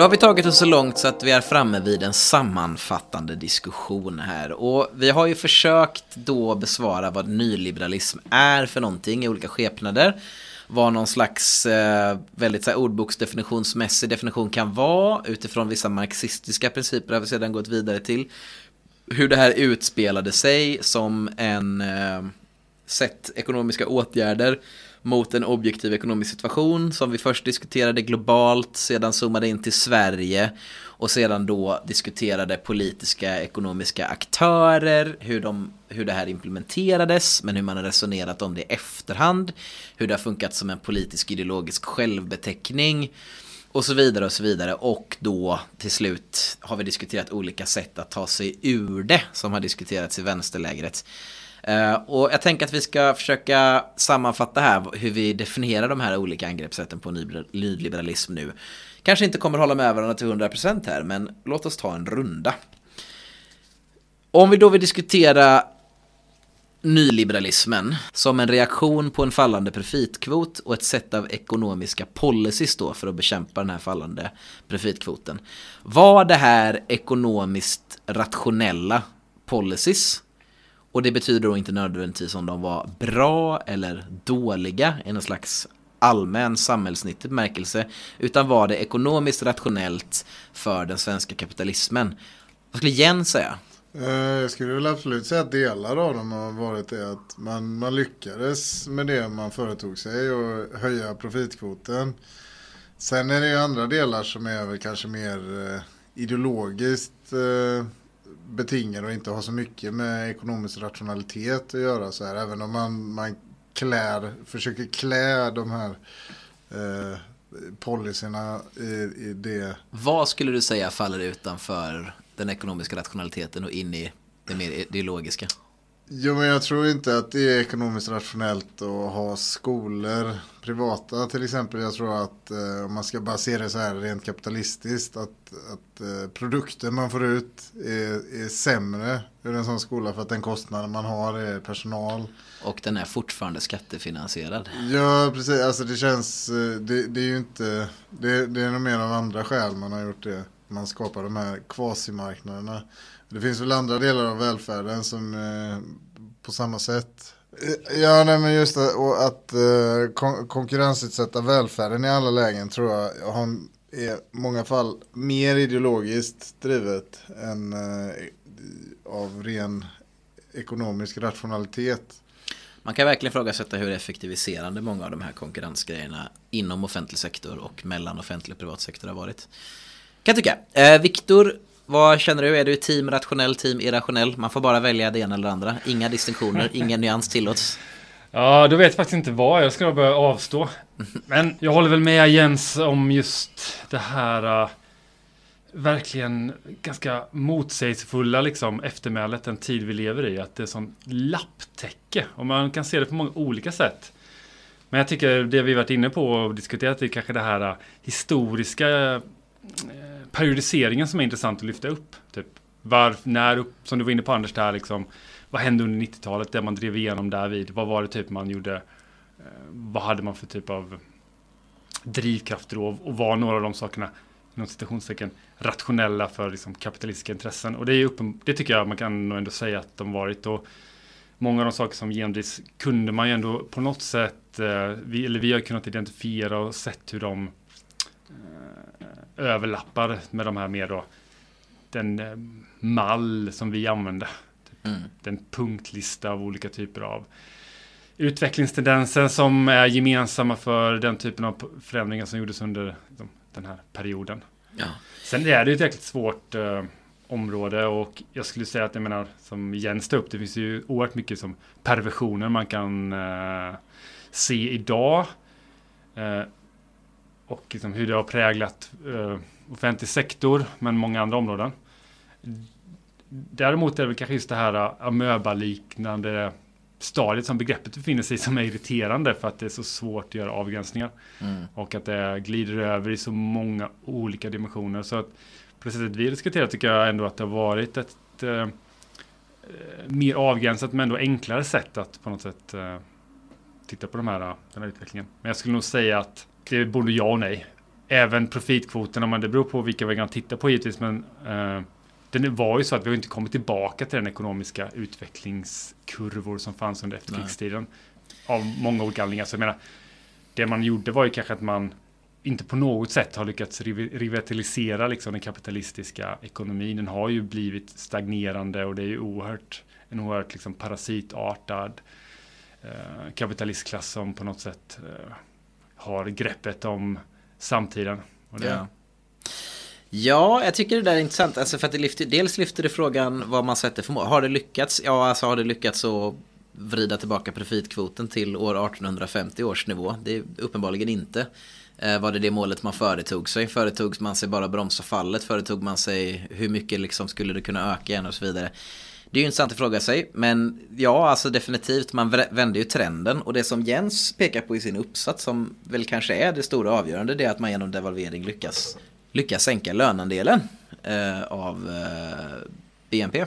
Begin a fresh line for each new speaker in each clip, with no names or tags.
Då har vi tagit oss så långt så att vi är framme vid en sammanfattande diskussion här. Och vi har ju försökt då besvara vad nyliberalism är för någonting i olika skepnader. Vad någon slags eh, väldigt så här, ordboksdefinitionsmässig definition kan vara utifrån vissa marxistiska principer har vi sedan gått vidare till. Hur det här utspelade sig som en eh, sätt ekonomiska åtgärder mot en objektiv ekonomisk situation som vi först diskuterade globalt, sedan zoomade in till Sverige och sedan då diskuterade politiska ekonomiska aktörer, hur, de, hur det här implementerades, men hur man har resonerat om det i efterhand, hur det har funkat som en politisk ideologisk självbeteckning och så vidare och så vidare. Och då till slut har vi diskuterat olika sätt att ta sig ur det som har diskuterats i vänsterlägret. Uh, och jag tänker att vi ska försöka sammanfatta här hur vi definierar de här olika angreppssätten på nyliberalism nu. Kanske inte kommer hålla med varandra till 100% här, men låt oss ta en runda. Om vi då vill diskutera nyliberalismen som en reaktion på en fallande profitkvot och ett sätt av ekonomiska policies då för att bekämpa den här fallande profitkvoten. Var det här ekonomiskt rationella policies? Och det betyder då inte nödvändigtvis om de var bra eller dåliga i någon slags allmän samhällsnyttig bemärkelse. Utan var det ekonomiskt rationellt för den svenska kapitalismen. Vad skulle Jens säga?
Eh, jag skulle väl absolut säga att delar av dem har varit det att man, man lyckades med det man företog sig och höja profitkvoten. Sen är det ju andra delar som är väl kanske mer eh, ideologiskt eh, betingade och inte har så mycket med ekonomisk rationalitet att göra så här. Även om man, man klär, försöker klä de här eh, policyerna eh, i, i det.
Vad skulle du säga faller utanför den ekonomiska rationaliteten och in i det mer e-, ideologiska?
Jo, men jag tror inte att det är ekonomiskt rationellt att ha skolor privata till exempel. Jag tror att eh, om man ska bara se det så här rent kapitalistiskt att, att eh, produkten man får ut är, är sämre ur en sån skola för att den kostnaden man har är personal.
Och den är fortfarande skattefinansierad.
Ja, precis. Alltså det känns, eh, det, det är ju inte, det, det är nog mer av andra skäl man har gjort det. Man skapar de här kvasimarknaderna. Det finns väl andra delar av välfärden som eh, på samma sätt. Eh, ja, nej, men just det, och att eh, kon konkurrensutsätta välfärden i alla lägen tror jag har i många fall mer ideologiskt drivet än eh, av ren ekonomisk rationalitet.
Man kan verkligen ifrågasätta hur effektiviserande många av de här konkurrensgrejerna inom offentlig sektor och mellan offentlig och privat sektor har varit. Kan jag tycka. Eh, Viktor vad känner du? Är du team rationell, team irrationell? Man får bara välja det ena eller det andra. Inga distinktioner, ingen nyans tillåts.
Ja, då vet jag faktiskt inte vad. Jag ska börja avstå. Men jag håller väl med Jens om just det här uh, verkligen ganska motsägelsefulla liksom, eftermälet den tid vi lever i. Att det är sån lapptäcke. Och man kan se det på många olika sätt. Men jag tycker det vi varit inne på och diskuterat är kanske det här uh, historiska uh, periodiseringen som är intressant att lyfta upp. Typ, var, när, som du var inne på Anders, där liksom, vad hände under 90-talet, det man drev igenom där vid? Vad var det typ man gjorde? Eh, vad hade man för typ av drivkrafter då? Och var några av de sakerna, inom citationstecken, rationella för liksom, kapitalistiska intressen? Och det, är uppen, det tycker jag man kan nog ändå säga att de varit. Och många av de saker som genomdrivs kunde man ju ändå på något sätt, eh, vi, eller vi har kunnat identifiera och sett hur de överlappar med de här mer då den eh, mall som vi använde. Mm. Den punktlista av olika typer av utvecklingstendenser som är gemensamma för den typen av förändringar som gjordes under den här perioden. Ja. Sen är det ett jäkligt svårt uh, område och jag skulle säga att jag menar som Jens tog upp, det finns ju oerhört mycket som perversioner man kan uh, se idag. Uh, och liksom hur det har präglat uh, offentlig sektor, men många andra områden. Däremot är det väl kanske just det här eh, amöba-liknande stadiet som begreppet befinner sig i som är irriterande för att det är så svårt att göra avgränsningar. Mm. Och att det glider över i så många olika dimensioner. Så att på det sättet vi diskuterar tycker jag ändå att det har varit ett eh, mer avgränsat men ändå enklare sätt att på något sätt eh, titta på de här, den här utvecklingen. Men jag skulle nog säga att det är både ja och nej. även profitkvoten, om man, det beror på vilka vägar man tittar på givetvis, men eh, den var ju så att vi inte kommit tillbaka till den ekonomiska utvecklingskurvor som fanns under efterkrigstiden. Av många olika anledningar. Så jag menar, det man gjorde var ju kanske att man inte på något sätt har lyckats revitalisera liksom den kapitalistiska ekonomin. Den har ju blivit stagnerande och det är ju oerhört, en oerhört liksom parasitartad eh, kapitalistklass som på något sätt eh, har greppet om samtiden. Och det,
Ja. Ja, jag tycker det där är intressant. Alltså för att det lyfter, dels lyfter det frågan vad man sätter för mål. Har det lyckats? Ja, alltså har det lyckats att vrida tillbaka profitkvoten till år 1850 års nivå? Det är uppenbarligen inte. Eh, var det det målet man företog sig? Företog man sig bara bromsa fallet? Företog man sig hur mycket liksom skulle det kunna öka igen och så vidare? Det är ju intressant att fråga sig, men ja, alltså definitivt, man vände ju trenden. Och det som Jens pekar på i sin uppsats, som väl kanske är det stora avgörande, det är att man genom devalvering lyckas, lyckas sänka lönandelen eh, av eh, BNP.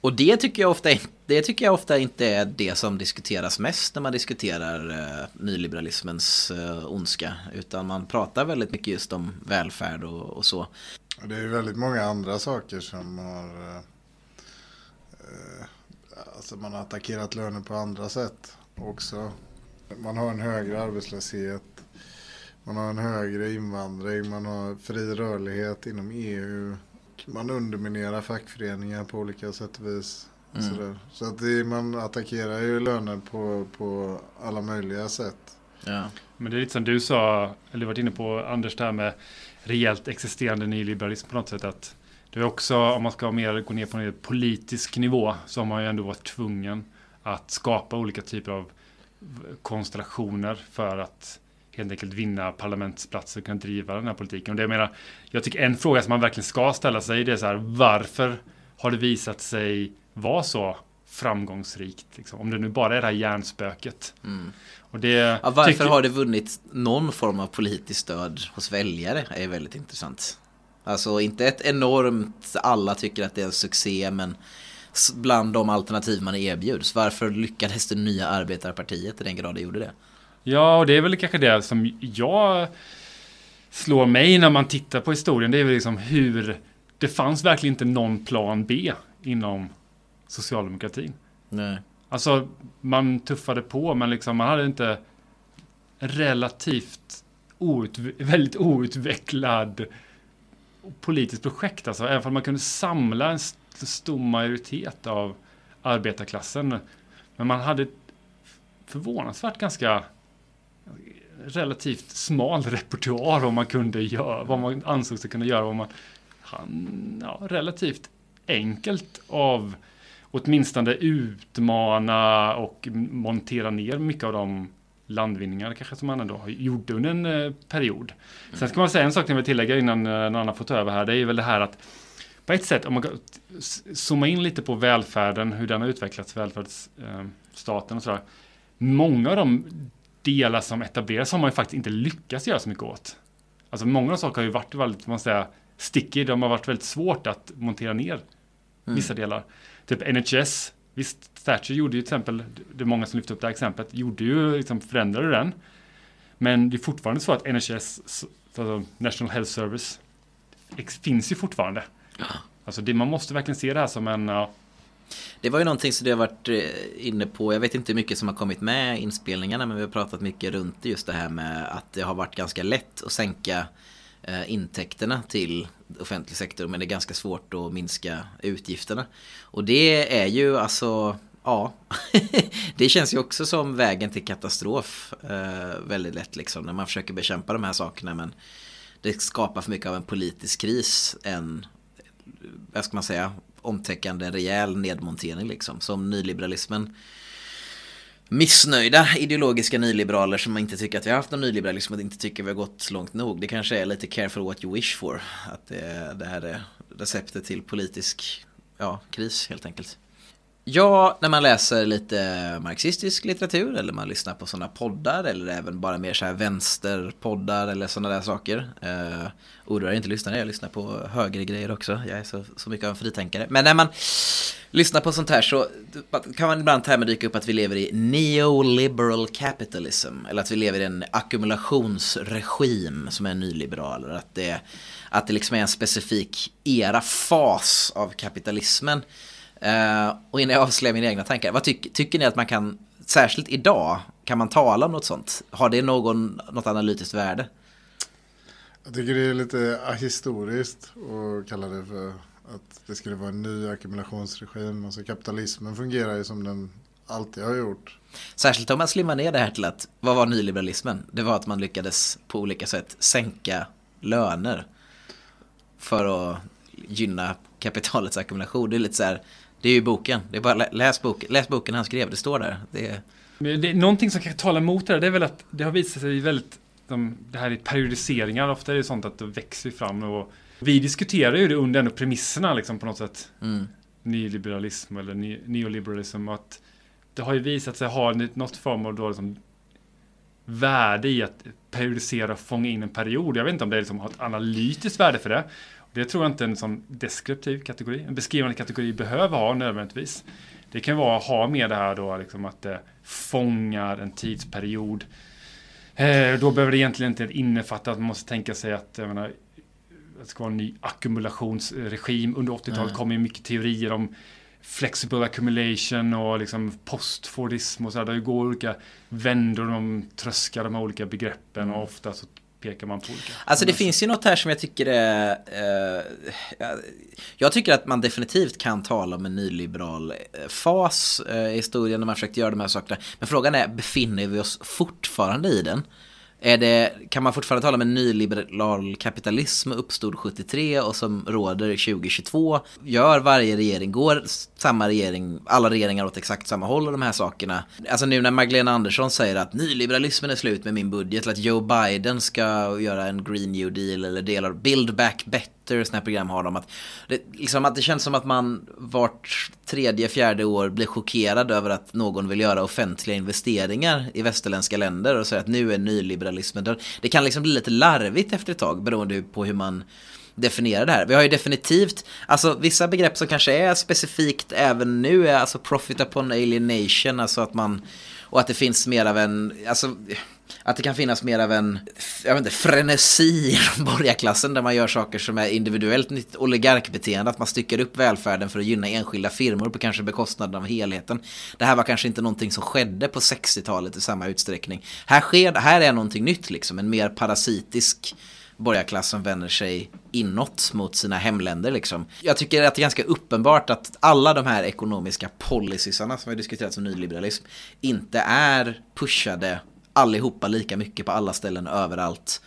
Och det tycker, jag ofta, det tycker jag ofta inte är det som diskuteras mest när man diskuterar eh, nyliberalismens eh, ondska. Utan man pratar väldigt mycket just om välfärd och, och så.
Det är ju väldigt många andra saker som har... Eh, Eh, alltså man har attackerat löner på andra sätt också. Man har en högre arbetslöshet. Man har en högre invandring. Man har fri rörlighet inom EU. Man underminerar fackföreningar på olika sätt och vis.
Mm.
Så att det, man attackerar ju löner på, på alla möjliga sätt.
Ja.
Men det är lite som du sa, eller varit inne på Anders, det här med reellt existerande nyliberalism på något sätt. Att det är också, om man ska mer gå ner på en politisk nivå, så har man ju ändå varit tvungen att skapa olika typer av konstellationer för att helt enkelt vinna parlamentsplatser och kunna driva den här politiken. Och det jag menar, jag tycker en fråga som man verkligen ska ställa sig, det är så här, varför har det visat sig vara så framgångsrikt? Liksom? Om det nu bara är det här hjärnspöket.
Mm.
Och det
Ja, varför
tycker-
har det vunnit någon form av politiskt stöd hos väljare är väldigt intressant. Alltså inte ett enormt, alla tycker att det är en succé men bland de alternativ man erbjuds. Varför lyckades det nya arbetarpartiet i den grad det gjorde det?
Ja, och det är väl kanske det som jag slår mig när man tittar på historien. Det är väl liksom hur det fanns verkligen inte någon plan B inom socialdemokratin.
Nej.
Alltså, man tuffade på, men liksom man hade inte relativt out, väldigt outvecklad politiskt projekt. Alltså, även om man kunde samla en stor majoritet av arbetarklassen. Men man hade förvånansvärt ganska relativt smal repertoar vad man kunde göra, vad man ansåg sig kunna göra, vad man han, ja, relativt enkelt av åtminstone utmana och montera ner mycket av de landvinningar kanske som man ändå har- gjorde under en eh, period. Sen ska man säga en sak jag vill tillägga innan eh, någon annan får ta över här. Det är väl det här att på ett sätt, om man zoomar in lite på välfärden, hur den har utvecklats, välfärdsstaten och sådär. Många av de delar som etableras har man ju faktiskt inte lyckats göra så mycket åt. Alltså många av saker har ju varit väldigt, man säga, sticky. De har varit väldigt svårt att montera ner vissa delar. Typ NHS. Visst, Thatcher gjorde ju till exempel, det är många som lyfter upp det här exemplet, gjorde ju liksom förändrade den. Men det är fortfarande så att NHS, alltså National Health Service, finns ju fortfarande. Alltså det, man måste verkligen se det här som en, ja,
Det var ju någonting som du har varit eh, inne på. Jag vet inte hur mycket som har kommit med inspelningarna men vi har pratat mycket runt just det här med att det har varit ganska lätt att sänka Eh, intäkterna till offentlig sektor men det är ganska svårt att minska utgifterna. Och det är ju alltså, ja, det känns ju också som vägen till katastrof eh, väldigt lätt liksom när man försöker bekämpa de här sakerna men det skapar för mycket av en politisk kris än vad ska man säga, omtäckande rejäl nedmontering liksom. Som nyliberalismen missnöjda ideologiska nyliberaler som inte tycker att vi har haft någon nyliberalism och inte tycker vi har gått långt nog. Det kanske är lite careful what you wish for. Att det, det här är receptet till politisk ja, kris helt enkelt. Ja, när man läser lite marxistisk litteratur eller man lyssnar på sådana poddar eller även bara mer så här vänsterpoddar eller sådana där saker. Eh, oroa dig inte lyssnare, jag lyssnar på högre grejer också. Jag är så, så mycket av en fritänkare. Men när man lyssnar på sånt här så kan man ibland termer dyka upp att vi lever i neoliberal capitalism. Eller att vi lever i en ackumulationsregim som är nyliberal. Eller att det, att det liksom är en specifik era, fas av kapitalismen. Uh, och innan jag avslöjar mina egna tankar, vad tyck, tycker ni att man kan, särskilt idag, kan man tala om något sånt? Har det någon, något analytiskt värde?
Jag tycker det är lite ahistoriskt att kalla det för att det skulle vara en ny ackumulationsregim. Alltså kapitalismen fungerar ju som den alltid har gjort.
Särskilt om man slimmar ner det här till att, vad var nyliberalismen? Det var att man lyckades på olika sätt sänka löner för att gynna kapitalets ackumulation. Det är lite så här, det är ju boken. Det är bara läs, bok, läs boken han skrev, det står där. Det är...
Men det är någonting som kan tala emot det här, det är väl att det har visat sig väldigt, de, det här är periodiseringar, ofta är det sånt att det växer fram och vi diskuterar ju det under ändå premisserna liksom på något sätt. Mm. Nyliberalism eller ne neoliberalism. Att det har ju visat sig ha något form av då liksom värde i att periodisera och fånga in en period. Jag vet inte om det liksom har ett analytiskt värde för det. Det tror jag inte en sån deskriptiv kategori, en beskrivande kategori behöver ha nödvändigtvis. Det kan vara att ha med det här då liksom att det fångar en tidsperiod. Eh, då behöver det egentligen inte innefatta att man måste tänka sig att jag menar, det ska vara en ny ackumulationsregim. Under 80-talet mm. kom ju mycket teorier om flexible accumulation och liksom postfordism och så här. Det går olika vändor, de tröskar de här olika begreppen mm. och ofta så pekar man på olika.
Alltså det finns ju något här som jag tycker är... Eh, jag tycker att man definitivt kan tala om en nyliberal eh, fas eh, i historien när man försökt göra de här sakerna. Men frågan är, befinner vi oss fortfarande i den? Är det, kan man fortfarande tala om en nyliberal kapitalism uppstod 73 och som råder 2022? Gör varje regering, går samma regering, alla regeringar åt exakt samma håll och de här sakerna? Alltså nu när Magdalena Andersson säger att nyliberalismen är slut med min budget, eller att Joe Biden ska göra en Green New Deal eller delar Build Back Better Twitter, sådana här program har de. Att det, liksom att det känns som att man vart tredje, fjärde år blir chockerad över att någon vill göra offentliga investeringar i västerländska länder och säger att nu är nyliberalismen död. Det kan liksom bli lite larvigt efter ett tag beroende på hur man definierar det här. Vi har ju definitivt, alltså vissa begrepp som kanske är specifikt även nu är alltså profit upon alienation, alltså att man, och att det finns mer av en, alltså att det kan finnas mer av en, jag vet inte, frenesi i borgarklassen där man gör saker som är individuellt nytt oligarkbeteende, att man styckar upp välfärden för att gynna enskilda firmor på kanske bekostnad av helheten. Det här var kanske inte någonting som skedde på 60-talet i samma utsträckning. Här, sker, här är någonting nytt liksom, en mer parasitisk borgarklass som vänder sig inåt mot sina hemländer. Liksom. Jag tycker att det är ganska uppenbart att alla de här ekonomiska policysarna som vi diskuterat som nyliberalism inte är pushade allihopa lika mycket på alla ställen överallt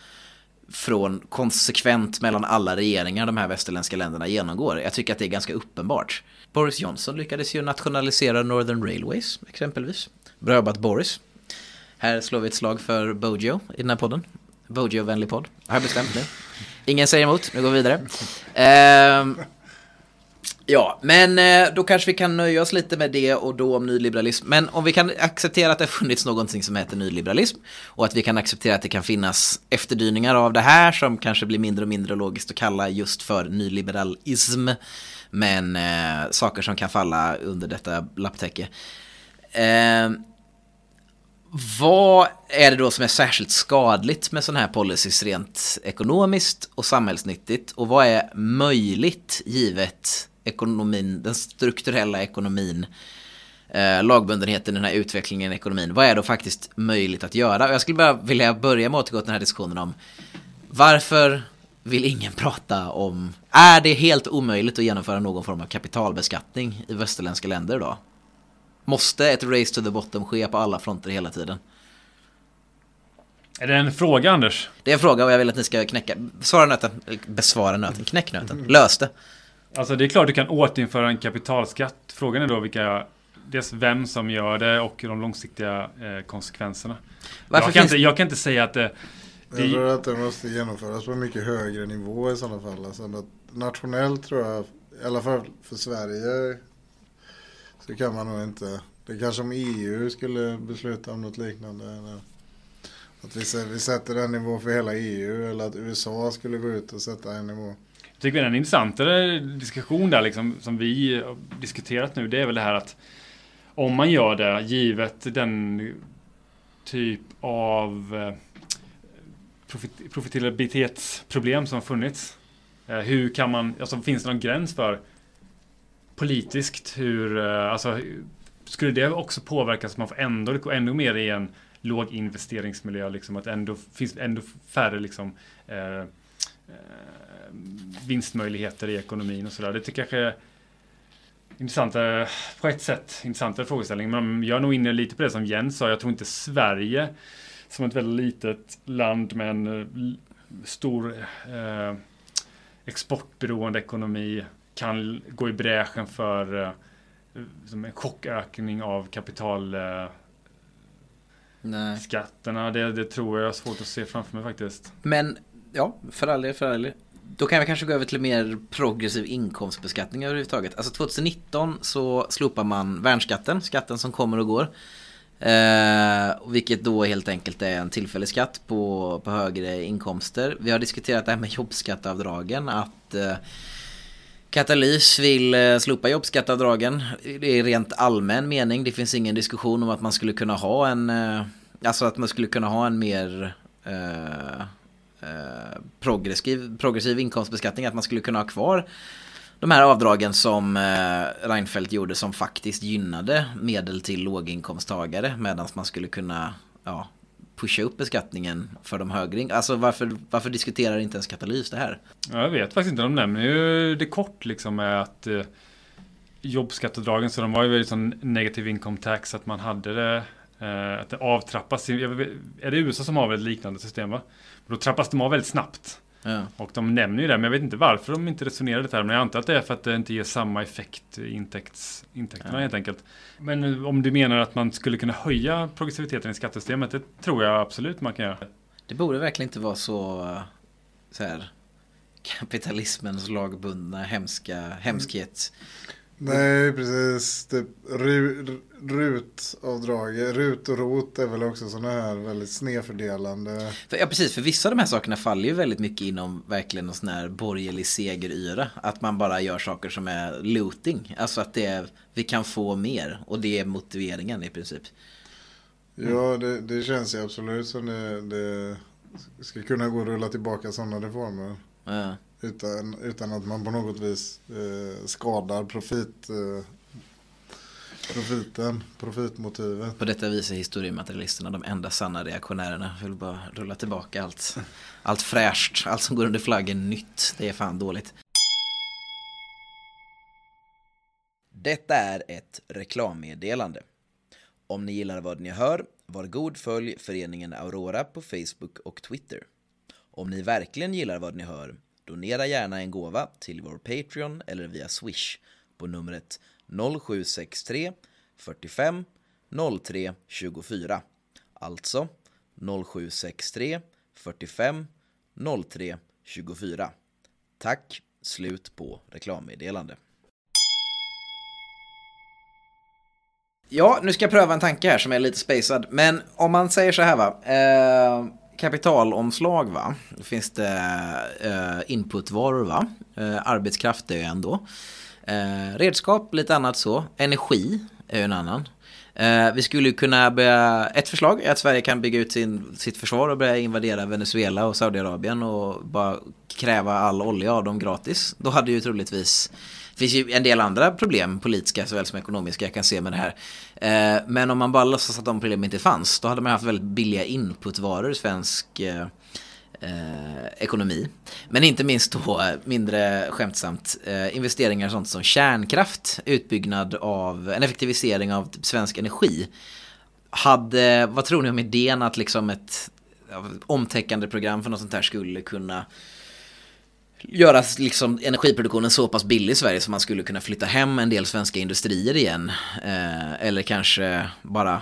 från konsekvent mellan alla regeringar de här västerländska länderna genomgår. Jag tycker att det är ganska uppenbart. Boris Johnson lyckades ju nationalisera Northern Railways exempelvis. Bra jobbat Boris. Här slår vi ett slag för Bojo i den här podden. Bojo-vänlig podd. Har jag bestämt nu. Ingen säger emot, nu går vi vidare. Ehm, Ja, men eh, då kanske vi kan nöja oss lite med det och då om nyliberalism. Men om vi kan acceptera att det har funnits någonting som heter nyliberalism och att vi kan acceptera att det kan finnas efterdyningar av det här som kanske blir mindre och mindre logiskt att kalla just för nyliberalism. Men eh, saker som kan falla under detta lapptäcke. Vad är det då som är särskilt skadligt med sådana här policies rent ekonomiskt och samhällsnyttigt? Och vad är möjligt givet ekonomin, den strukturella ekonomin, eh, lagbundenheten i den här utvecklingen i ekonomin. Vad är då faktiskt möjligt att göra? Och jag skulle bara vilja börja med att återgå till den här diskussionen om varför vill ingen prata om, är det helt omöjligt att genomföra någon form av kapitalbeskattning i västerländska länder idag? Måste ett race to the bottom ske på alla fronter hela tiden?
Är det en fråga Anders?
Det är en fråga och jag vill att ni ska knäcka, svara nöten, besvara nöten, knäck nöten, lös det.
Alltså det är klart du kan återinföra en kapitalskatt. Frågan är då vilka Dels vem som gör det och de långsiktiga eh, konsekvenserna. jag, kan finns... inte, jag kan inte säga att det...
det... Jag tror att det måste genomföras på en mycket högre nivå i sådana fall. Alltså nationellt tror jag, i alla fall för Sverige, det kan man nog inte. Det kanske om EU skulle besluta om något liknande. Eller att vi, vi sätter en nivå för hela EU eller att USA skulle gå ut och sätta en nivå.
Jag tycker en intressantare diskussion där liksom, som vi har diskuterat nu det är väl det här att om man gör det givet den typ av eh, profit, profitabilitetsproblem som har funnits. Eh, hur kan man, alltså finns det någon gräns för politiskt hur, eh, alltså skulle det också påverka så att man får ändå ännu mer i en låg investeringsmiljö, liksom att ändå finns ändå färre liksom eh, eh vinstmöjligheter i ekonomin och sådär. Det tycker jag är intressantare, på ett sätt intressantare frågeställning. Men jag är nog inne lite på det som Jens sa. Jag tror inte Sverige som ett väldigt litet land med en eh, stor eh, exportberoende ekonomi kan gå i bräschen för eh, som en chockökning av kapitalskatterna. Eh, det, det tror jag är svårt att se framför mig faktiskt.
Men ja, för all del, för all del. Då kan vi kanske gå över till mer progressiv inkomstbeskattning överhuvudtaget. Alltså 2019 så slopar man värnskatten, skatten som kommer och går. Eh, vilket då helt enkelt är en tillfällig skatt på, på högre inkomster. Vi har diskuterat det här med jobbskatteavdragen. Att eh, Katalys vill eh, slopa jobbskatteavdragen. Det är rent allmän mening. Det finns ingen diskussion om att man skulle kunna ha en... Eh, alltså att man skulle kunna ha en mer... Eh, eh, progressiv, progressiv inkomstbeskattning. Att man skulle kunna ha kvar de här avdragen som eh, Reinfeldt gjorde som faktiskt gynnade medel till låginkomsttagare medan man skulle kunna ja, pusha upp beskattningen för de högre. Alltså varför, varför diskuterar inte ens Katalys det här?
Jag vet faktiskt inte. De nämner ju det kort liksom med att eh, jobbskattedragen så de var ju väldigt sån negativ income tax att man hade det eh, att det avtrappas. Är det USA som har ett liknande system va? Då trappas de av väldigt snabbt. Ja. Och de nämner ju det, men jag vet inte varför de inte resonerar det här. Men jag antar att det är för att det inte ger samma effekt i intäkts, intäkterna ja. helt enkelt. Men om du menar att man skulle kunna höja progressiviteten i skattesystemet, det tror jag absolut man kan göra.
Det borde verkligen inte vara så, så här, kapitalismens lagbundna hemska, hemskhet.
Nej, precis. Typ, RUT-avdrag, RUT och ROT är väl också sådana här väldigt snedfördelande.
För, ja, precis. För vissa av de här sakerna faller ju väldigt mycket inom verkligen någon sån här borgerlig segeryra. Att man bara gör saker som är looting. Alltså att det är, vi kan få mer. Och det är motiveringen i princip.
Mm. Ja, det, det, känns ju absolut som det, det ska kunna gå att rulla tillbaka sådana reformer. Ja. Utan, utan att man på något vis eh, skadar profit, eh, profiten, profitmotivet.
På detta vis är historiematerialisterna de enda sanna reaktionärerna. Jag vill bara rulla tillbaka allt, allt fräscht, allt som går under flaggen nytt. Det är fan dåligt. Detta är ett reklammeddelande. Om ni gillar vad ni hör, var god följ föreningen Aurora på Facebook och Twitter. Om ni verkligen gillar vad ni hör, Donera gärna en gåva till vår Patreon eller via Swish på numret 0763 45 03 24. Alltså 0763 45 03 24. Tack, slut på reklammeddelande. Ja, nu ska jag pröva en tanke här som är lite spacad. Men om man säger så här va. Eh, kapitalomslag va. Då finns det eh, inputvaror va. Eh, arbetskraft är ju en då. Eh, redskap, lite annat så. Energi är ju en annan. Eh, vi skulle kunna börja, ett förslag är att Sverige kan bygga ut sin, sitt försvar och börja invadera Venezuela och Saudiarabien och bara kräva all olja av dem gratis. Då hade ju troligtvis det finns ju en del andra problem, politiska såväl som ekonomiska, jag kan se med det här. Eh, men om man bara låtsas att de problemen inte fanns, då hade man haft väldigt billiga inputvaror i svensk eh, eh, ekonomi. Men inte minst då, mindre skämtsamt, eh, investeringar i sånt som kärnkraft, utbyggnad av, en effektivisering av typ svensk energi. Hade, vad tror ni om idén att liksom ett omtäckande program för något sånt här skulle kunna göra liksom energiproduktionen så pass billig i Sverige så man skulle kunna flytta hem en del svenska industrier igen. Eh, eller kanske bara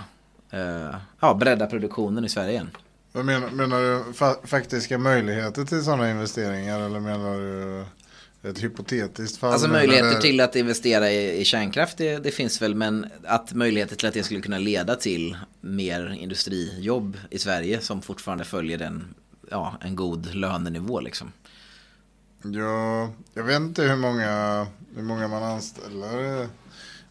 eh, ja, bredda produktionen i Sverige igen.
Vad menar, menar du fa faktiska möjligheter till sådana investeringar eller menar du ett hypotetiskt fall.
Alltså möjligheter
där-
till att investera i, i kärnkraft det, det finns väl men att möjligheter till att det skulle kunna leda till mer industrijobb i Sverige som fortfarande följer den, ja, en god lönenivå liksom.
Ja, jag vet inte hur många, hur många man anställer.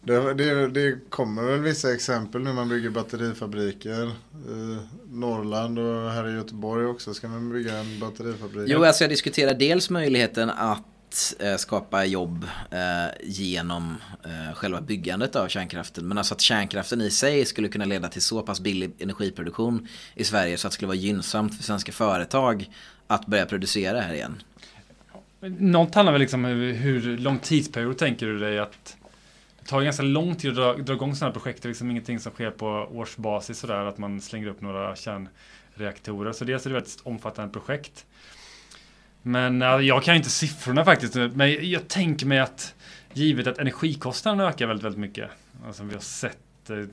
Det, det, det kommer väl vissa exempel nu man bygger batterifabriker. I Norrland och här i Göteborg också ska man bygga en batterifabrik.
Jo, alltså jag diskuterar dels möjligheten att eh, skapa jobb eh, genom eh, själva byggandet av kärnkraften. Men alltså att kärnkraften i sig skulle kunna leda till så pass billig energiproduktion i Sverige så att det skulle vara gynnsamt för svenska företag att börja producera här igen.
Något handlar väl liksom om hur, lång tidsperiod tänker du dig att det tar ganska lång tid att dra, dra igång sådana här projekt. Det är liksom ingenting som sker på årsbasis sådär att man slänger upp några kärnreaktorer. Så dels är det ett omfattande projekt. Men jag kan ju inte siffrorna faktiskt. Men jag tänker mig att givet att energikostnaderna ökar väldigt, väldigt mycket. Alltså vi har sett eh,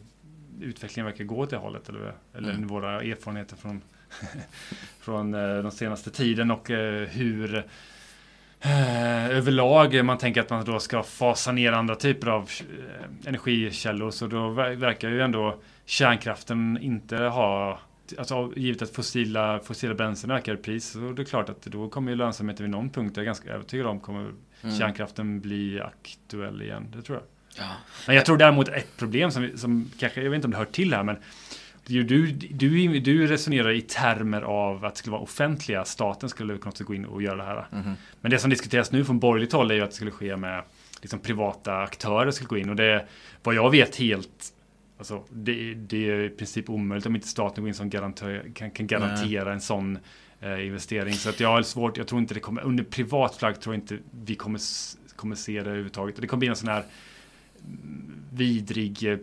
utvecklingen verkar gå åt det hållet. Eller, eller
Mm.
våra erfarenheter från, från eh, den senaste tiden och eh, hur överlag man tänker att man då ska fasa ner andra typer av eh, energikällor. Så då ver- verkar ju ändå kärnkraften inte ha Alltså givet att fossila, fossila bränslen ökar i pris så är det klart att då kommer ju lönsamheten vid någon punkt, jag är ganska övertygad om, kommer
Mm.
kärnkraften bli aktuell igen. Det tror jag.
Ja.
Men jag tror däremot ett problem som, som kanske, jag vet inte om det hör till här, men du, du, du, du resonerar i termer av att det skulle vara offentliga, staten skulle kunna gå in och göra det här.
Mhm.
Men det som diskuteras nu från borgerligt håll är ju att det skulle ske med liksom privata aktörer skulle gå in och det är vad jag vet helt Alltså, det, det är i princip omöjligt om inte staten går in som garantör, kan, kan garantera en sån eh, investering. Så att jag har svårt, jag tror inte det kommer, under privat flagg tror jag inte vi kommer, kommer se det överhuvudtaget. Och det kommer bli en sån här mm, vidrig eh,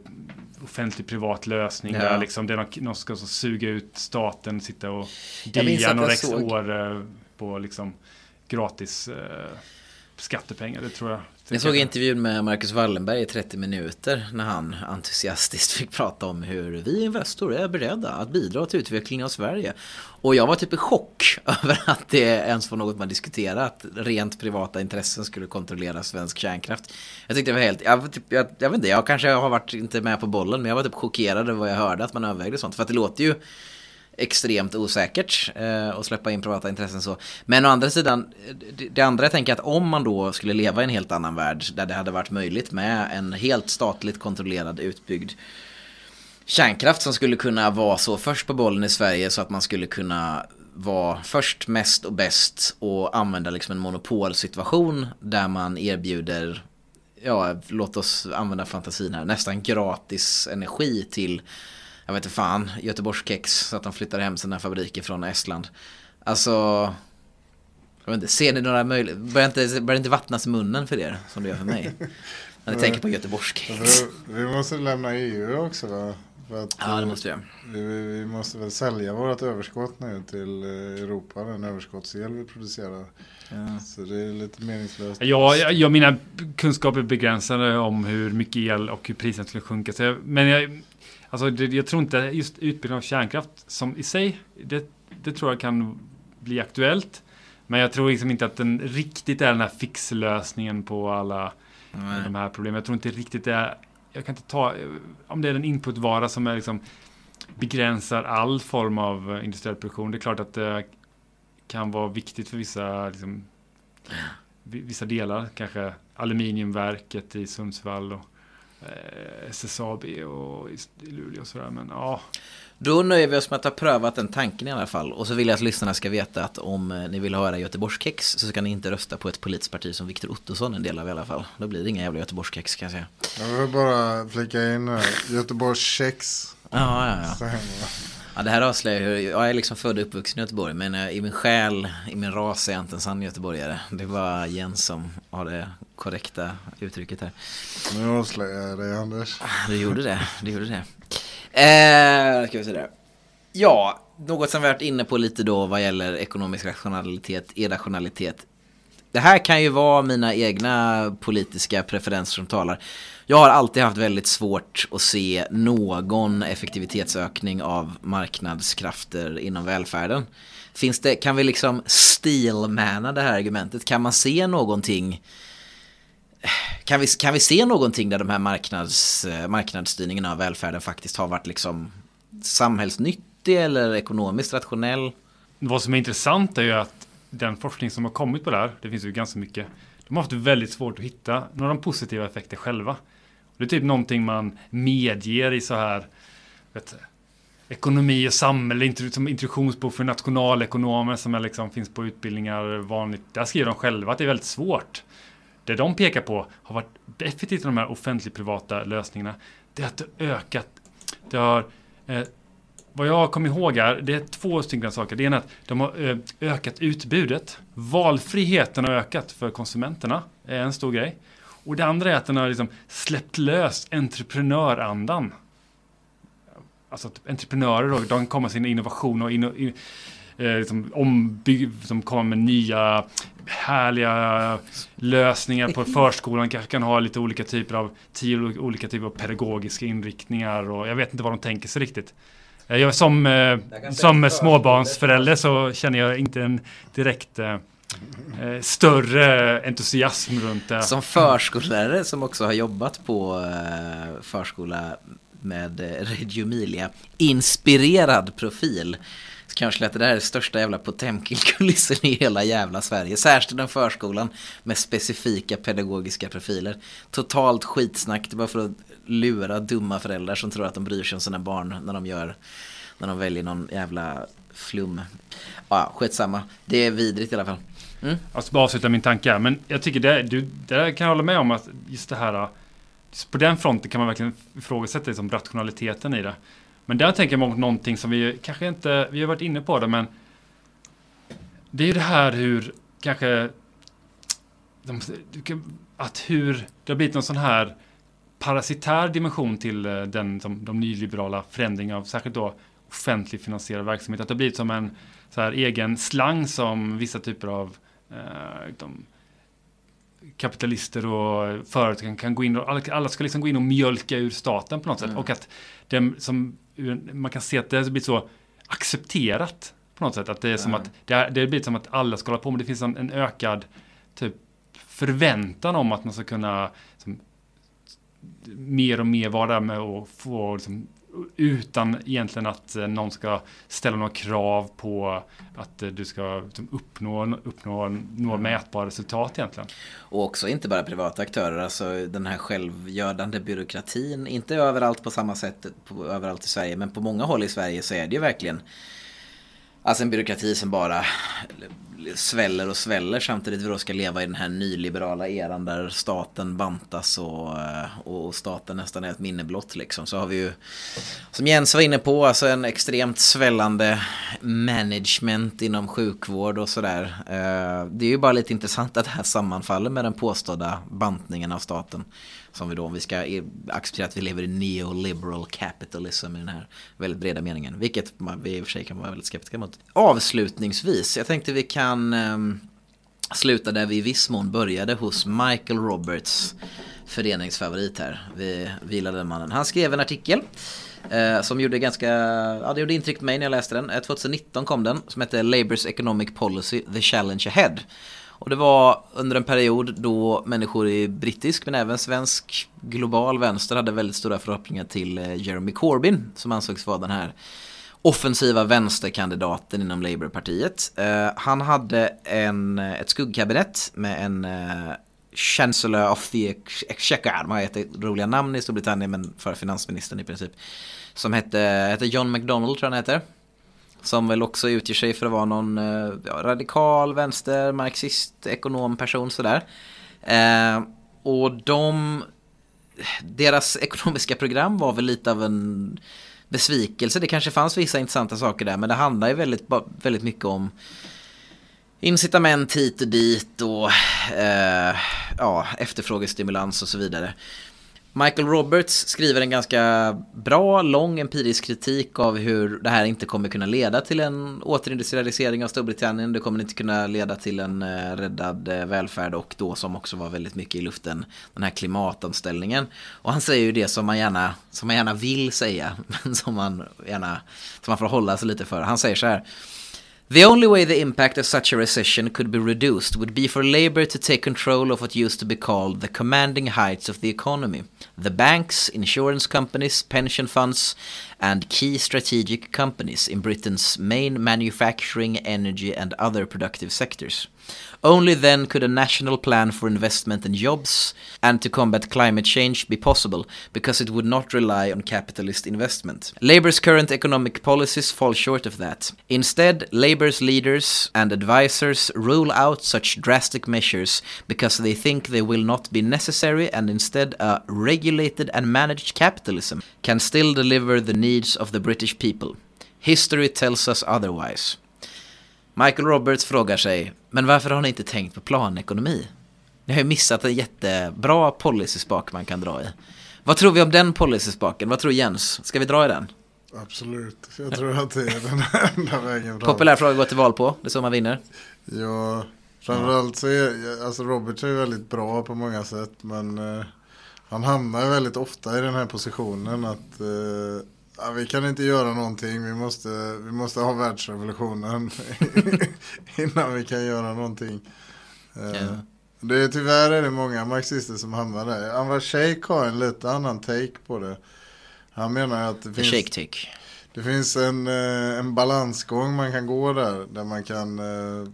offentlig privat lösning
Ja.
där liksom det är någon, någon ska så suga ut staten, sitta och dia några
såg-
år eh, på liksom gratis eh, skattepengar. Det tror jag.
Jag såg intervjun med Marcus Wallenberg i 30 minuter när han entusiastiskt fick prata om hur vi Investor är beredda att bidra till utvecklingen av Sverige. Och jag var typ i chock över att det ens var något man diskuterade, att rent privata intressen skulle kontrollera svensk kärnkraft. Jag tyckte det var helt, jag, typ, jag, jag vet inte, jag kanske har varit inte med på bollen, men jag var typ chockerad över vad jag hörde att man övervägde sånt. För att det låter ju extremt osäkert eh, att släppa in privata intressen så. Men å andra sidan, det, det andra jag tänker att om man då skulle leva i en helt annan värld där det hade varit möjligt med en helt statligt kontrollerad utbyggd kärnkraft som skulle kunna vara så först på bollen i Sverige så att man skulle kunna vara först, mest och bäst och använda liksom en monopolsituation där man erbjuder ja, låt oss använda fantasin här, nästan gratis energi till, jag vet inte fan, Göteborgskex så att de flyttar hem sina fabriker från Estland. Alltså, jag vet inte, ser ni några möjligheter, börjar inte, börjar inte vattnas munnen för er som det gör för mig? När ni tänker på Göteborgskex.
För vi måste lämna EU också va? För att,
Ja, det måste jag.
vi, vi, vi måste väl sälja vårt överskott nu till eh, Europa, den överskottsel vi producerar.
Ja.
Så det är lite meningslöst.
Ja, jag, jag mina kunskaper är begränsade om hur mycket el och hur priset skulle sjunka. Så jag, men jag, alltså, det, jag tror inte just utbyggnad av kärnkraft som i sig, det, det tror jag kan bli aktuellt. Men jag tror liksom inte att den riktigt är den här fixlösningen på alla
Nej.
de här problemen. Jag tror inte riktigt det är, jag kan inte ta, om det är en inputvara som är liksom begränsar all form av industriell produktion. Det är klart att det kan vara viktigt för vissa, liksom, vi- vissa delar. Kanske aluminiumverket i Sundsvall och SSAB och i Luleå och sådär. Men ja,
Då nöjer vi oss med att ha prövat den tanken i alla fall. Och så vill jag att lyssnarna ska veta att om eh, ni vill höra Göteborgskex så ska ni inte rösta på ett politiskt parti som Viktor Ottosson en del av i alla fall. Då blir det inga jävla Göteborgskex kan jag säga.
Jag vill bara flika in här. Göteborgs kex.
Ja, ja, ja. Ja det här avslöjar hur, jag är liksom född och uppvuxen i Göteborg men eh, i min själ, i min ras är jag inte en sann göteborgare. Det var Jens som har det korrekta uttrycket här.
Nu avslöjar jag dig Anders.
Du gjorde det, du gjorde det. Eh, ska vi se där. Ja, något som vi har varit inne på lite då vad gäller ekonomisk rationalitet, irrationalitet det här kan ju vara mina egna politiska preferenser som talar. Jag har alltid haft väldigt svårt att se någon effektivitetsökning av marknadskrafter inom välfärden. Finns det, kan vi liksom steelmana det här argumentet? Kan man se någonting kan vi, kan vi se någonting där de här marknads, marknadsstyrningen av välfärden faktiskt har varit liksom samhällsnyttig eller ekonomiskt rationell?
Vad som är intressant är ju att den forskning som har kommit på det här, det finns ju ganska mycket, de har haft väldigt svårt att hitta några positiva effekter själva. Det är typ någonting man medger i så här vet, ekonomi och samhälle, som introduktionsbok för nationalekonomer som är liksom, finns på utbildningar vanligt. Där skriver de själva att det är väldigt svårt. Det de pekar på har varit effektivt i de här offentlig-privata lösningarna. Det är att det har ökat. Det har eh, vad jag kommer ihåg är, det är två stycken saker. Det ena är att de har eh, ökat utbudet. Valfriheten har ökat för konsumenterna. är en stor grej. Och det andra är att den har liksom släppt lös entreprenörandan. Alltså att entreprenörer då, de kommer med sin innovation och inno, in, eh, liksom ombygg, som kommer med nya härliga lösningar på förskolan. Kanske kan ha lite olika typer av, tio olika typer av pedagogiska inriktningar och jag vet inte vad de tänker sig riktigt. Eh, jag som, eh, som småbarnsförälder så känner jag inte en direkt eh, eh, större entusiasm runt det.
Som förskollärare som också har jobbat på eh, förskola med Reggio Emilia, inspirerad profil. Så kanske att det där är det största jävla Potemkin-kulissen i hela jävla Sverige. Särskilt den förskolan med specifika pedagogiska profiler. Totalt skitsnack, det är bara för att lura dumma föräldrar som tror att de bryr sig om sina barn när de gör när de väljer någon jävla flum. Ja, skitsamma. Det är vidrigt i alla fall.
Mm. Jag ska bara avsluta min tanke här, men jag tycker det, du, det kan jag hålla med om att just det här just på den fronten kan man verkligen ifrågasätta liksom rationaliteten i det. Men där tänker jag på någonting som vi kanske inte, vi har varit inne på det, men det är ju det här hur kanske de, att hur det har blivit någon sån här parasitär dimension till eh, den, de, de nyliberala förändringarna av särskilt då offentligt finansierad verksamhet. Att det har blivit som en så här, egen slang som vissa typer av eh, de, kapitalister och företag kan, gå in och alla ska liksom gå in och mjölka ur staten på något mm. sätt. Och att det, som, man kan se att det har blivit så accepterat på något sätt. Att det är som att det, det blivit som att alla ska hålla på, men det finns en, en ökad typ förväntan om att man ska kunna som, mer och mer vara där med och få liksom, utan egentligen att eh, någon ska ställa några krav på att eh, du ska liksom, uppnå, uppnå några mm. mätbara resultat egentligen.
Och också inte bara privata aktörer, alltså den här självgördande byråkratin, inte överallt på samma sätt på, överallt i Sverige, men på många håll i Sverige så är det ju verkligen Alltså en byråkrati som bara sväller och sväller samtidigt vi då ska leva i den här nyliberala eran där staten bantas och, eh, och staten nästan är ett minne blott liksom. Så har vi ju, som Jens var inne på, alltså en extremt svällande management inom sjukvård och sådär. Eh, det är ju bara lite intressant att det här sammanfaller med den påstådda bantningen av staten. Som vi då, om vi ska acceptera att vi lever i neoliberal capitalism i den här väldigt breda meningen. Vilket vi i och för sig kan vara väldigt skeptiska mot. Avslutningsvis, jag tänkte vi kan um, sluta där vi i viss mån började hos Michael Roberts föreningsfavorit här. Vi vilade mannen. Han skrev en artikel eh, som gjorde ganska, ja det gjorde intryck på mig när jag läste den. Eh, 2019 kom den som hette Labour's Economic Policy, The Challenge Ahead. Och det var under en period då människor i brittisk men även svensk global vänster hade väldigt stora förhoppningar till eh, Jeremy Corbyn som ansågs vara den här offensiva vänsterkandidaten inom Labourpartiet. Uh, han hade en, eh, ett skuggkabinett med en uh, Chancellor of the Exchequer, har heter roliga namn i Storbritannien men för finansministern i princip. Som hette, hette John McDonald tror jag han heter. Som väl också utger sig för att vara någon eh, ja, radikal vänster, marxist, ekonom person sådär. Eh, och de, deras ekonomiska program var väl lite av en besvikelse. Det kanske fanns vissa intressanta saker där men det handlar ju väldigt, väldigt mycket om incitament hit och dit och eh, ja, efterfrågestimulans och så vidare. Michael Roberts skriver en ganska bra, lång empirisk kritik av hur det här inte kommer kunna leda till en återindustrialisering av Storbritannien. Det kommer inte kunna leda till en eh, räddad eh, välfärd och då som också var väldigt mycket i luften, den här klimatomställningen. Och han säger ju det som man gärna, som man gärna vill säga, men som man gärna, som man får hålla sig lite för. Han säger så här. The only way the impact of such a recession could be reduced would be for Labour to take control of what used to be called the commanding heights of the economy. The banks, insurance companies, pension funds, and key strategic companies in Britain's main manufacturing, energy, and other productive sectors. Only then could a national plan for investment and jobs and to combat climate change be possible, because it would not rely on capitalist investment. Labour's current economic policies fall short of that. Instead, Labour's leaders and advisers rule out such drastic measures because they think they will not be necessary, and instead, a regulated and managed capitalism can still deliver the needs of the British people. History tells us otherwise. Michael Roberts frågar sig, men varför har ni inte tänkt på planekonomi? Ni har ju missat en jättebra policyspak man kan dra i. Vad tror vi om den policyspaken? Vad tror Jens? Ska vi dra i den?
Absolut, jag tror att det är den enda vägen fram.
Populär fråga att gå till val på, det är så man vinner.
Ja, framförallt så är alltså Robert är väldigt bra på många sätt men eh, han hamnar väldigt ofta i den här positionen att eh, ja, vi kan inte göra någonting, vi måste, vi måste ha världsrevolutionen innan vi kan göra någonting. Eh,
Ja.
det är, tyvärr är det många marxister som hamnar där. Anwar Sheikh har en lite annan take på det. Han menar att det finns,
shake
det finns en, eh, en balansgång man kan gå där. Där, man kan, eh,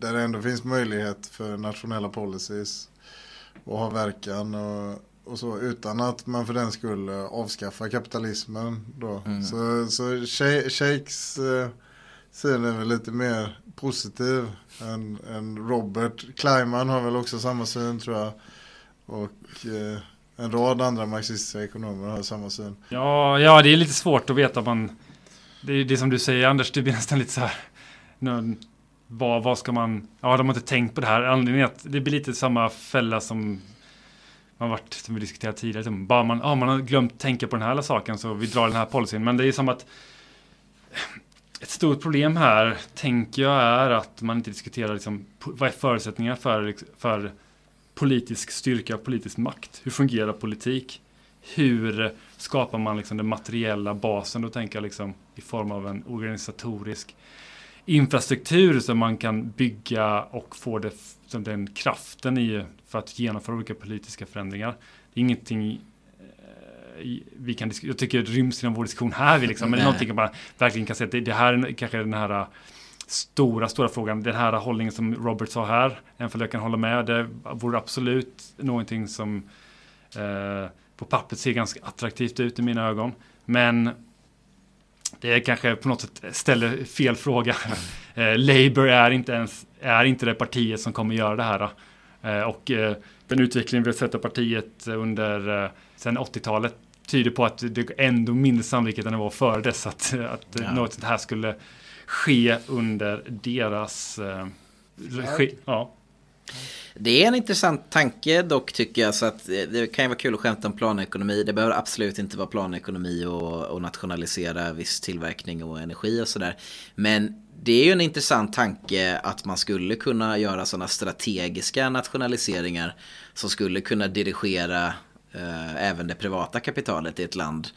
där det ändå finns möjlighet för nationella policies att ha verkan. Och, och så utan att man för den skull eh, avskaffar kapitalismen. Då.
Mm.
Så, så Shakes eh, syn är väl lite mer positiv än, än Robert. Kleiman har väl också samma syn tror jag. Och eh, en rad andra marxistiska ekonomer har samma syn.
Ja, ja, det är lite svårt att veta. Man, det är det som du säger Anders, det blir nästan lite så här. Nu, vad, vad ska man... Ja, de har inte tänkt på det här. Anledningen är att det blir lite samma fälla som man varit, som vi diskuterat tidigare. liksom, Bara man, oh, man har glömt tänka på den här saken så vi drar den här policyn. Men det är som att ett stort problem här, tänker jag, är att man inte diskuterar liksom, vad är förutsättningar för, liksom, för politisk styrka och politisk makt? Hur fungerar politik? Hur skapar man liksom den materiella basen? Då tänker jag liksom i form av en organisatorisk infrastruktur som man kan bygga och få det, den kraften i för att genomföra olika politiska förändringar. Det är ingenting eh, vi kan disk- jag tycker det ryms inom vår diskussion här. Vi liksom, men det är någonting jag bara verkligen kan säga att det, det här är kanske den här eh, stora, stora frågan. Den här hållningen som Robert sa här, även om jag kan hålla med, det vore absolut någonting som eh, på pappret ser ganska attraktivt ut i mina ögon. Men det är kanske på något sätt ställer fel fråga. Eh, Labour är inte ens är inte det partiet som kommer göra det här. Eh, och eh, den utveckling vi har sett av partiet under eh, sedan 80-talet tyder på att det är ändå mindre sannolikt än det var före dess att, att
Ja.
något sånt här skulle ske under deras eh, regi. Ja.
Det är en intressant tanke dock tycker jag så att det kan ju vara kul att skämta om planekonomi. Det behöver absolut inte vara planekonomi och, och nationalisera viss tillverkning och energi och sådär. Men det är ju en intressant tanke att man skulle kunna göra sådana strategiska nationaliseringar som skulle kunna dirigera eh, även det privata kapitalet i ett land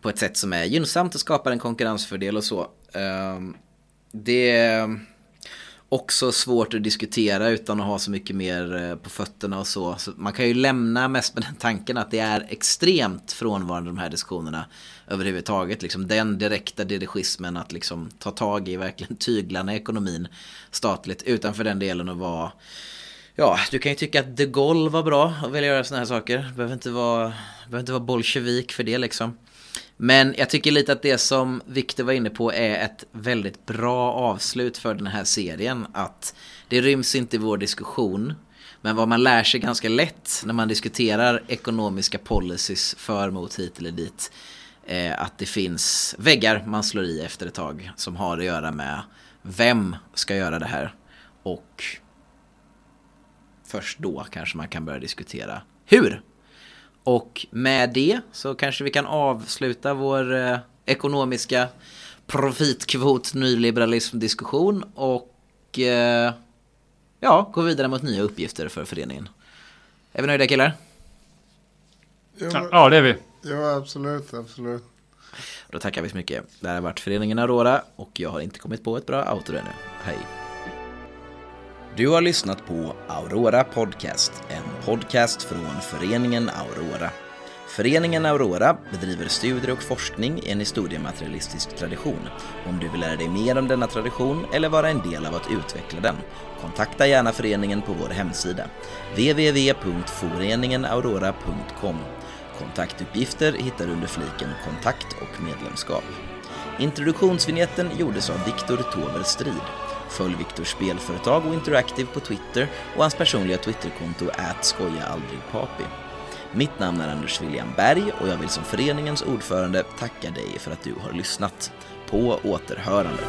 på ett sätt som är gynnsamt och skapar en konkurrensfördel och så. Eh, det också svårt att diskutera utan att ha så mycket mer eh, på fötterna och så. så man kan ju lämna mest med den tanken att det är extremt frånvarande de här diskussionerna överhuvudtaget. Liksom den direkta dirigismen att liksom ta tag i verkligen tyglarna i ekonomin statligt utanför den delen att vara Ja, du kan ju tycka att de Gaulle var bra och vilja göra sådana här saker. Behöver inte vara, behöver inte vara bolsjevik för det liksom. Men jag tycker lite att det som Victor var inne på är ett väldigt bra avslut för den här serien. Att det ryms inte i vår diskussion. Men vad man lär sig ganska lätt när man diskuterar ekonomiska policies för, mot, hit eller dit. Eh, att det finns väggar man slår i efter ett tag som har att göra med vem ska göra det här. Och först då kanske man kan börja diskutera hur. Och med det så kanske vi kan avsluta vår eh, ekonomiska profitkvot nyliberalism diskussion och eh, ja, gå vidare mot nya uppgifter för föreningen. Är vi nöjda killar?
Ja,
ja, det är vi.
ja absolut, absolut.
Då tackar vi så mycket. Det här har varit föreningen Aurora och jag har inte kommit på ett bra outro ännu. Hej! Du har lyssnat på Aurora Podcast, en podcast från föreningen Aurora. Föreningen Aurora bedriver studier och forskning i en historiematerialistisk tradition. Om du vill lära dig mer om denna tradition eller vara en del av att utveckla den, kontakta gärna föreningen på vår hemsida, www.foreningenaurora.com. Kontaktuppgifter hittar du under fliken Kontakt och medlemskap. Introduktionsvinjetten gjordes av Viktor Tover Strid. Följ Viktors spelföretag och Interactive på Twitter och hans personliga Twitterkonto @skojaaldrigpapi. Mitt namn är Anders William Berg och jag vill som föreningens ordförande tacka dig för att du har lyssnat. På återhörande.